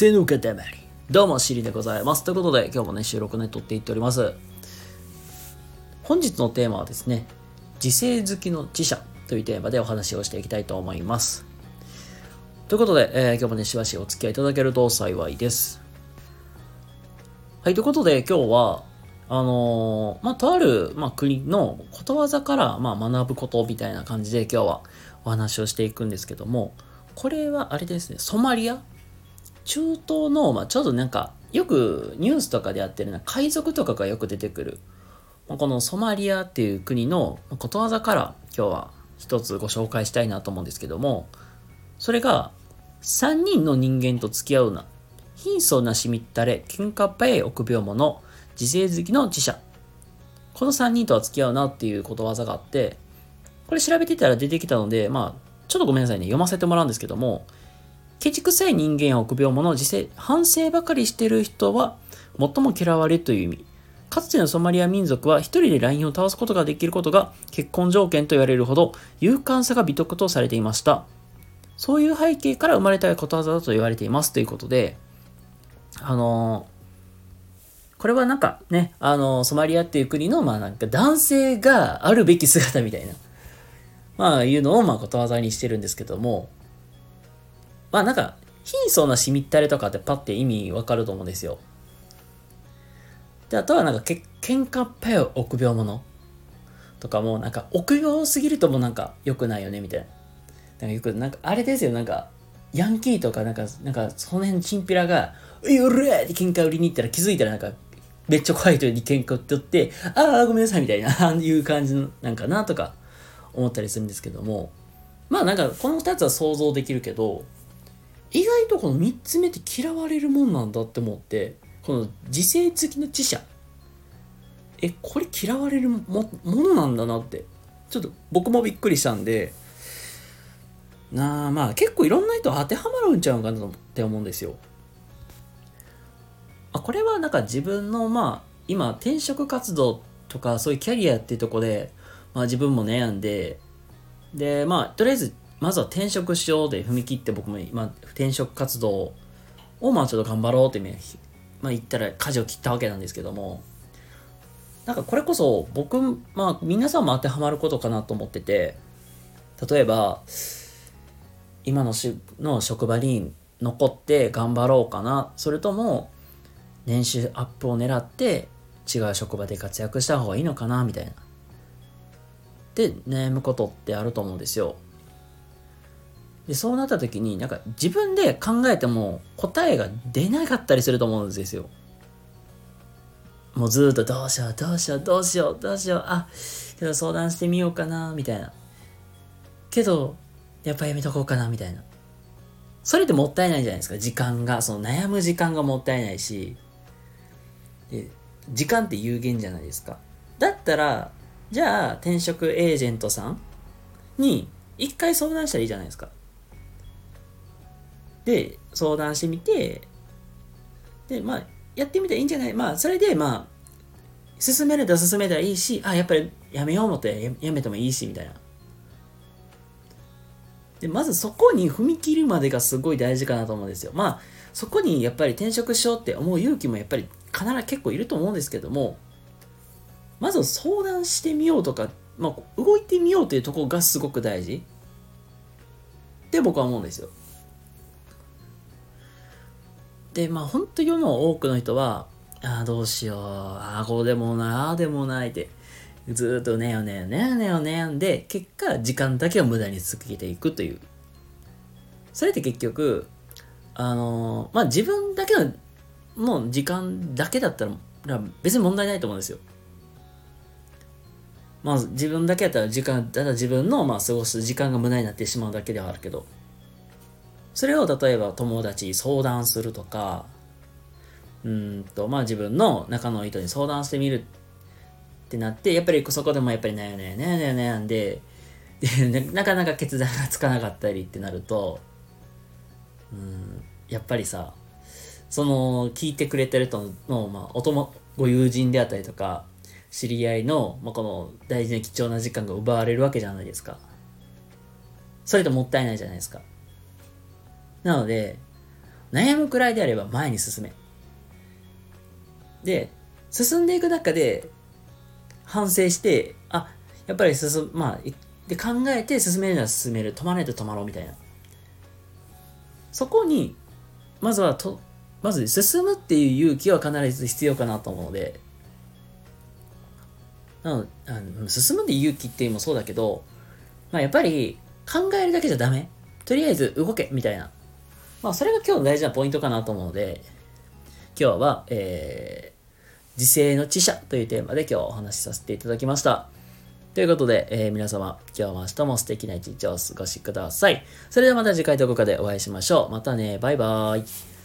背の塊。どうも、シリでございます。ということで、今日もね、収録ね、撮っていっております。本日のテーマはですね、自制好きの自社というテーマでお話をしていきたいと思います。ということで、えー、今日もね、しばしお付き合いいただけると幸いです。はい、ということで、今日は、あのー、まあ、とある、まあ、国のことわざから、まあ、学ぶことみたいな感じで今日はお話をしていくんですけども、これはあれですね、ソマリア中東の、まあ、ちょっとなんか、よくニュースとかでやってるな、海賊とかがよく出てくる、まあ、このソマリアっていう国のことわざから今日は一つご紹介したいなと思うんですけども、それが、3人の人間と付き合うな。貧相なしみったれ、喧嘩っぱい臆病者、自制好きの自社。この3人とは付き合うなっていうことわざがあって、これ調べてたら出てきたので、まあ、ちょっとごめんなさいね、読ませてもらうんですけども、ケチくさい人間や臆病者、自制、反省ばかりしてる人は、最も嫌われという意味。かつてのソマリア民族は一人でラインを倒すことができることが結婚条件と言われるほど勇敢さが美徳とされていました。そういう背景から生まれたことわざだと言われていますということで、あのーこれはなんかね、あの、ソマリアっていう国の、まあなんか男性があるべき姿みたいな、まあいうのをまあことわざにしてるんですけども、まあなんか、貧相なしみったれとかってパッて意味わかると思うんですよ。で、あとはなんかけ、喧嘩っぱよ臆病者とかもなんか臆病すぎるともなんか良くないよねみたいな。なんかよく、なんかあれですよ、なんか、ヤンキーとかなんか、なんかその辺チンピラが、うい、おれって喧嘩売りに行ったら気づいたらなんかめっちゃ怖い人に喧嘩売ってって、ああ、ごめんなさいみたいな、ああいう感じのなんかなとか思ったりするんですけども、まあなんかこの2つは想像できるけど、意外とこの3つ目って嫌われるもんなんだって思って、この自制付きの知者。え、これ嫌われるもものなんだなって、ちょっと僕もびっくりしたんで、なあまあ結構いろんな人当てはまるんちゃうかなって思うんですよ。あこれはなんか自分のまあ今転職活動とかそういうキャリアっていうとこで、まあ、自分も悩んででまあとりあえずまずは転職しようで踏み切って僕も今転職活動をまあちょっと頑張ろうってまあ言ったら舵を切ったわけなんですけどもなんかこれこそ僕まあ皆さんも当てはまることかなと思ってて例えば今のしの職場に残って頑張ろうかなそれとも年収アップを狙って違う職場で活躍した方がいいのかなみたいな。で悩むことってあると思うんですよ。でそうなった時になんか自分で考えても答えが出なかったりすると思うんですよ。もうずっとどうしようどうしようどうしようどうしようあけど相談してみようかなみたいな。けどやっぱやめとこうかなみたいな。それってもったいないじゃないですか時間がその悩む時間がもったいないしで時間って有限じゃないですかだったらじゃあ転職エージェントさんに一回相談したらいいじゃないですかで相談してみてでまあやってみたらいいんじゃない？まあそれでまあ進めると進めたらいいしあやっぱりやめよう思ってやめてもいいしみたいな。でまずそこに踏み切るまでがすごい大事かなと思うんですよ。まあそこにやっぱり転職しようって思う勇気もやっぱり必ず結構いると思うんですけどもまず相談してみようとか、まあ、動いてみようというところがすごく大事。って僕は思うんですよ。でまあ本当世の多くの人はああどうしようああこうでもなああでもないってずっとねよねよねよねよ悩んで結果時間だけを無駄に続けていくというそれって結局あのまあ自分だけのもう時間だけだったら別に問題ないと思うんですよ。まあ自分だけやったら時間、ただ自分のまあ過ごす時間が無駄になってしまうだけではあるけど、それを例えば友達に相談するとか、うんと、まあ自分の仲の人に相談してみるってなって、やっぱりそこでもやっぱり悩んで悩ん悩ん悩んで、で、なかなか決断がつかなかったりってなると、うん、やっぱりさ、その聞いてくれてる人の、まあ、お友ご友人であったりとか知り合いの、まあ、この大事な貴重な時間が奪われるわけじゃないですか。それともったいないじゃないですか。なので悩むくらいであれば前に進め。で、進んでいく中で、反省して、あ、やっぱり進む、まあ、で考えて進めるなら進める、止まらないと止まろうみたいな。そこに、まずはと、まず進むっていう勇気は必ず必要かなと思うので、なのあの進むって勇気っていうのもそうだけど、まあ、やっぱり考えるだけじゃダメ。とりあえず動けみたいな。まあ、それが今日の大事なポイントかなと思うので、今日は、えー、自制の知者というテーマで今日お話しさせていただきました。ということで、えー、皆様、今日も明日も素敵な一日をお過ごしください。それではまた次回どこかでお会いしましょう。またね、バイバーイ。